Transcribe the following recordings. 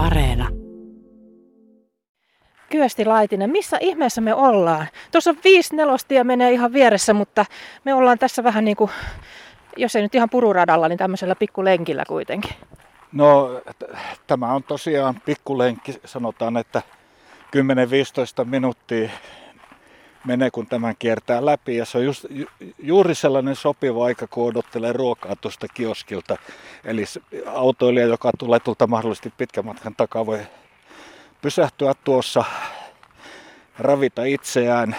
Areena. Kyösti Laitinen, missä ihmeessä me ollaan? Tuossa on viisi nelostia menee ihan vieressä, mutta me ollaan tässä vähän niin kuin, jos ei nyt ihan pururadalla, niin tämmöisellä pikkulenkillä kuitenkin. No t- tämä on tosiaan pikkulenkki, sanotaan, että 10-15 minuuttia menee, kun tämän kiertää läpi. Ja se on just, ju, juuri sellainen sopiva aika, kun odottelee ruokaa tuosta kioskilta. Eli autoilija, joka tulee tuolta mahdollisesti pitkän matkan takaa, voi pysähtyä tuossa, ravita itseään.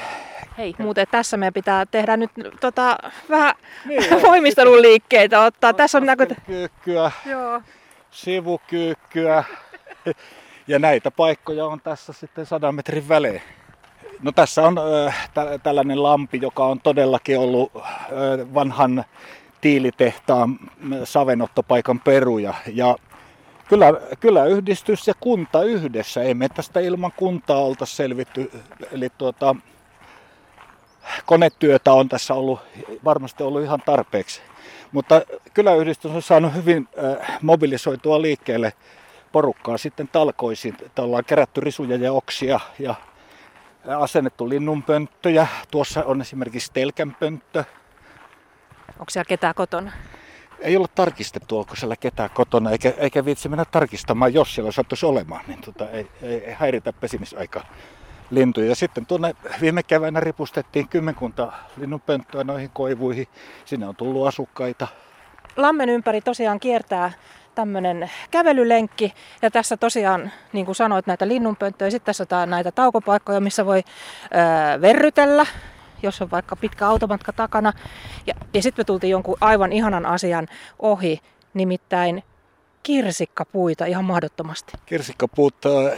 Hei, muuten tässä meidän pitää tehdä nyt tota, vähän niin, voimistelun liikkeitä ottaa. Tässä on näkö... Kyykkyä, Joo. sivukyykkyä. ja näitä paikkoja on tässä sitten sadan metrin välein. No tässä on äh, tä- tällainen lampi, joka on todellakin ollut äh, vanhan tiilitehtaan savenottopaikan peruja. Ja kyllä, kyllä yhdistys ja kunta yhdessä. Ei me tästä ilman kuntaa olta selvitty. Eli tuota, konetyötä on tässä ollut, varmasti ollut ihan tarpeeksi. Mutta kyläyhdistys on saanut hyvin äh, mobilisoitua liikkeelle porukkaa sitten talkoisiin. Täällä ollaan kerätty risuja ja oksia ja asennettu linnunpönttöjä. Tuossa on esimerkiksi telkänpönttö. Onko siellä ketään kotona? Ei ole tarkistettu, onko siellä ketään kotona, eikä, eikä viitsi mennä tarkistamaan, jos siellä sattuisi olemaan, niin tota, ei, ei, ei häiritä pesimisaikaa lintuja. Ja sitten tuonne viime keväänä ripustettiin kymmenkunta linnunpönttöä noihin koivuihin. Sinne on tullut asukkaita. Lammen ympäri tosiaan kiertää tämmöinen kävelylenkki. Ja tässä tosiaan, niin kuin sanoit, näitä linnunpönttöjä. Sitten tässä on näitä taukopaikkoja, missä voi öö, verrytellä, jos on vaikka pitkä automatka takana. Ja, ja sitten me tultiin jonkun aivan ihanan asian ohi, nimittäin kirsikkapuita ihan mahdottomasti. Kirsikkapuut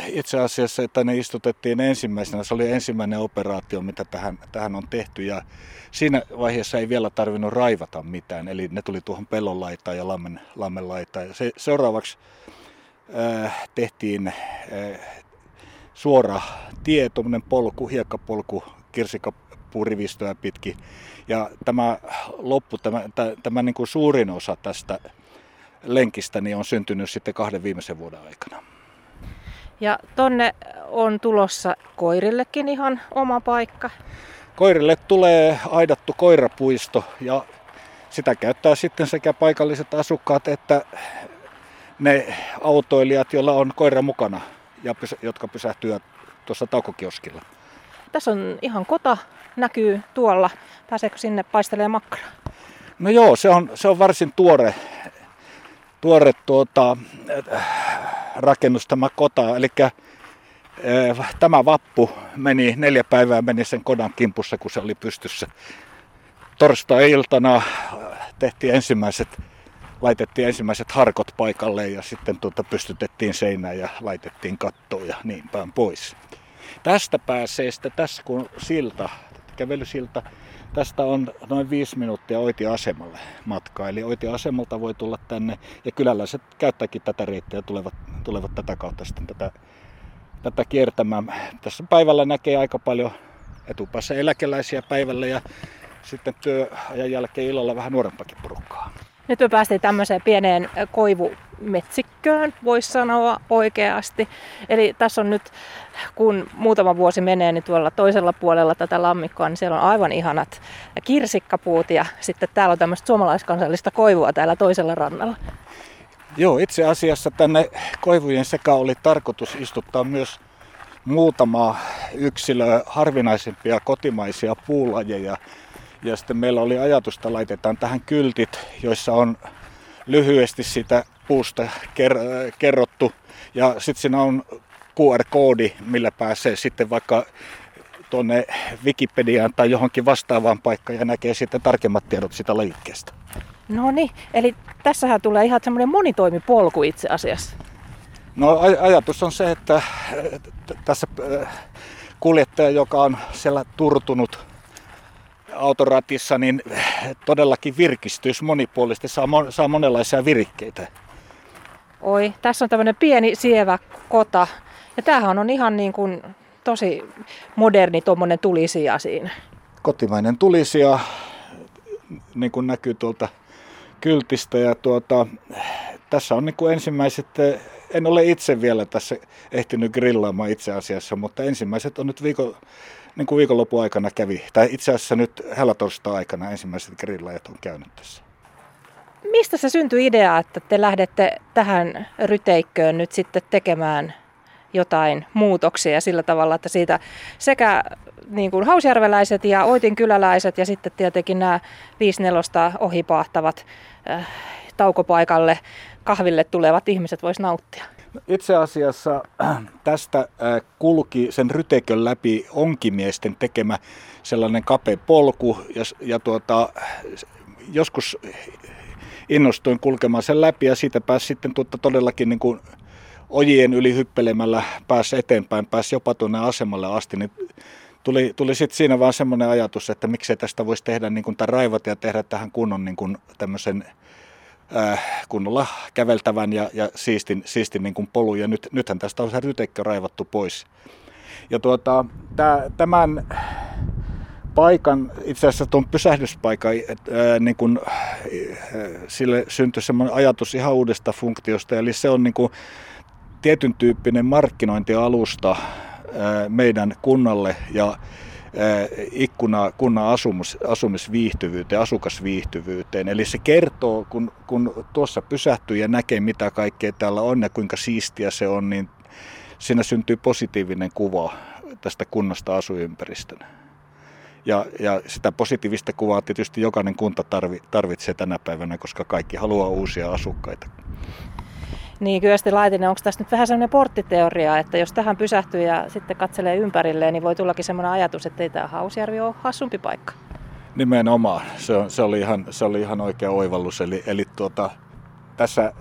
itse asiassa, että ne istutettiin ensimmäisenä. Se oli ensimmäinen operaatio, mitä tähän, tähän on tehty. Ja siinä vaiheessa ei vielä tarvinnut raivata mitään. Eli ne tuli tuohon pellonlaitaan ja lammen, lammenlaitaan. Se, seuraavaksi äh, tehtiin äh, suora tie, tuommoinen polku, hiekkapolku kirsikkapuurivistoja pitkin. Ja tämä loppu, tämä, tämä, tämä niin kuin suurin osa tästä lenkistä niin on syntynyt sitten kahden viimeisen vuoden aikana. Ja tonne on tulossa koirillekin ihan oma paikka. Koirille tulee aidattu koirapuisto ja sitä käyttää sitten sekä paikalliset asukkaat että ne autoilijat, joilla on koira mukana ja jotka pysähtyvät tuossa taukokioskilla. Tässä on ihan kota, näkyy tuolla. Pääseekö sinne paistelemaan makkaraa? No joo, se on, se on varsin tuore tuore tuota, rakennus tämä kota. Eli äh, tämä vappu meni, neljä päivää meni sen kodan kimpussa, kun se oli pystyssä. Torstai-iltana tehtiin ensimmäiset, laitettiin ensimmäiset harkot paikalle ja sitten tuota pystytettiin seinään ja laitettiin kattoon ja niin päin pois. Tästä pääsee sitten tässä kun silta, kävelysilta, Tästä on noin viisi minuuttia Oiti-asemalle matkaa. Eli Oiti-asemalta voi tulla tänne ja kyläläiset käyttääkin tätä reittiä ja tulevat, tulevat tätä kautta sitten tätä, tätä kiertämään. Tässä päivällä näkee aika paljon etupäässä eläkeläisiä päivällä ja sitten työajan jälkeen illalla vähän nuorempakin porukkaa. Nyt me päästiin tämmöiseen pieneen koivumetsikköön, voisi sanoa oikeasti. Eli tässä on nyt, kun muutama vuosi menee, niin tuolla toisella puolella tätä lammikkoa, niin siellä on aivan ihanat kirsikkapuut ja sitten täällä on tämmöistä suomalaiskansallista koivua täällä toisella rannalla. Joo, itse asiassa tänne koivujen sekä oli tarkoitus istuttaa myös muutama yksilö harvinaisempia kotimaisia puulajeja, ja sitten meillä oli ajatus, että laitetaan tähän kyltit, joissa on lyhyesti sitä puusta ker- kerrottu. Ja sitten siinä on QR-koodi, millä pääsee sitten vaikka tuonne Wikipediaan tai johonkin vastaavaan paikkaan ja näkee sitten tarkemmat tiedot sitä lajikkeesta. No niin, eli tässähän tulee ihan semmoinen monitoimipolku itse asiassa. No aj- ajatus on se, että tässä kuljettaja, joka on siellä turtunut autoratissa, niin todellakin virkistys monipuolisesti, saa, saa monenlaisia virikkeitä. Oi, tässä on tämmöinen pieni sievä kota. Ja tämähän on ihan niin kuin tosi moderni tuommoinen tulisija siinä. Kotimainen tulisija, niin kuin näkyy tuolta kyltistä. Ja tuota, tässä on niin kuin ensimmäiset en ole itse vielä tässä ehtinyt grillaamaan itse asiassa, mutta ensimmäiset on nyt viikon, niin kuin viikonlopun aikana kävi, tai itse asiassa nyt hellatorstai aikana ensimmäiset grillaajat on käynyt tässä. Mistä se syntyi idea, että te lähdette tähän ryteikköön nyt sitten tekemään jotain muutoksia sillä tavalla, että siitä sekä niin kuin hausjärveläiset ja oitinkyläläiset ja sitten tietenkin nämä 54 ohipahtavat äh, taukopaikalle kahville tulevat ihmiset vois nauttia? Itse asiassa tästä äh, kulki sen rytekön läpi onkimiesten tekemä sellainen kapea polku ja, ja tuota, joskus innostuin kulkemaan sen läpi ja siitä pääsi sitten tuota todellakin niin kuin ojien yli hyppelemällä pääsi eteenpäin, pääsi jopa tuonne asemalle asti, niin tuli, tuli sitten siinä vaan semmoinen ajatus, että miksei tästä voisi tehdä niin kuin, raivata ja tehdä tähän kunnon niin kuin, tämmöisen äh, kunnolla käveltävän ja, ja siistin, siistin niin kuin polun. Ja nyt, nythän tästä on se rytekkö raivattu pois. Ja tuota, tämän paikan, itse asiassa tuon pysähdyspaikan, ää, niin kun, sille syntyi semmoinen ajatus ihan uudesta funktiosta, eli se on niin kuin tietyn tyyppinen markkinointialusta ää, meidän kunnalle ja ikkuna kunnan asumis, asumisviihtyvyyteen, asukasviihtyvyyteen. Eli se kertoo, kun, kun tuossa pysähtyy ja näkee mitä kaikkea täällä on ja kuinka siistiä se on, niin siinä syntyy positiivinen kuva tästä kunnasta asuympäristönä. Ja, ja sitä positiivista kuvaa tietysti jokainen kunta tarvi, tarvitsee tänä päivänä, koska kaikki haluaa uusia asukkaita. Niin, Kyösti Laitinen, onko tässä nyt vähän sellainen porttiteoria, että jos tähän pysähtyy ja sitten katselee ympärilleen, niin voi tullakin sellainen ajatus, että ei tämä Hausjärvi ole hassumpi paikka? Nimenomaan. Se, se, oli, ihan, se oli ihan oikea oivallus. Eli, eli tuota, tässä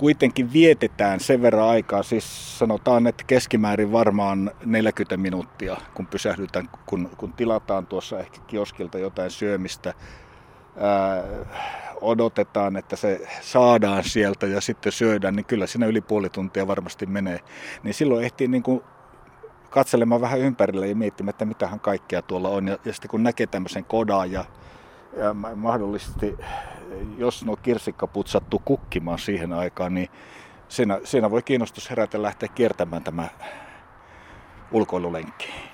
kuitenkin vietetään sen verran aikaa, siis sanotaan, että keskimäärin varmaan 40 minuuttia, kun pysähdytään, kun, kun tilataan tuossa ehkä kioskilta jotain syömistä, ää, odotetaan, että se saadaan sieltä ja sitten syödään, niin kyllä siinä yli puoli tuntia varmasti menee. Niin silloin ehtii niin kuin katselemaan vähän ympärille ja miettimään, että mitähän kaikkea tuolla on. Ja, ja sitten kun näkee tämmöisen kodan ja, ja mahdollisesti jos nuo kirsikkaput sattuu kukkimaan siihen aikaan, niin siinä, siinä voi kiinnostus herätä lähteä kiertämään tämä ulkoilulenkki.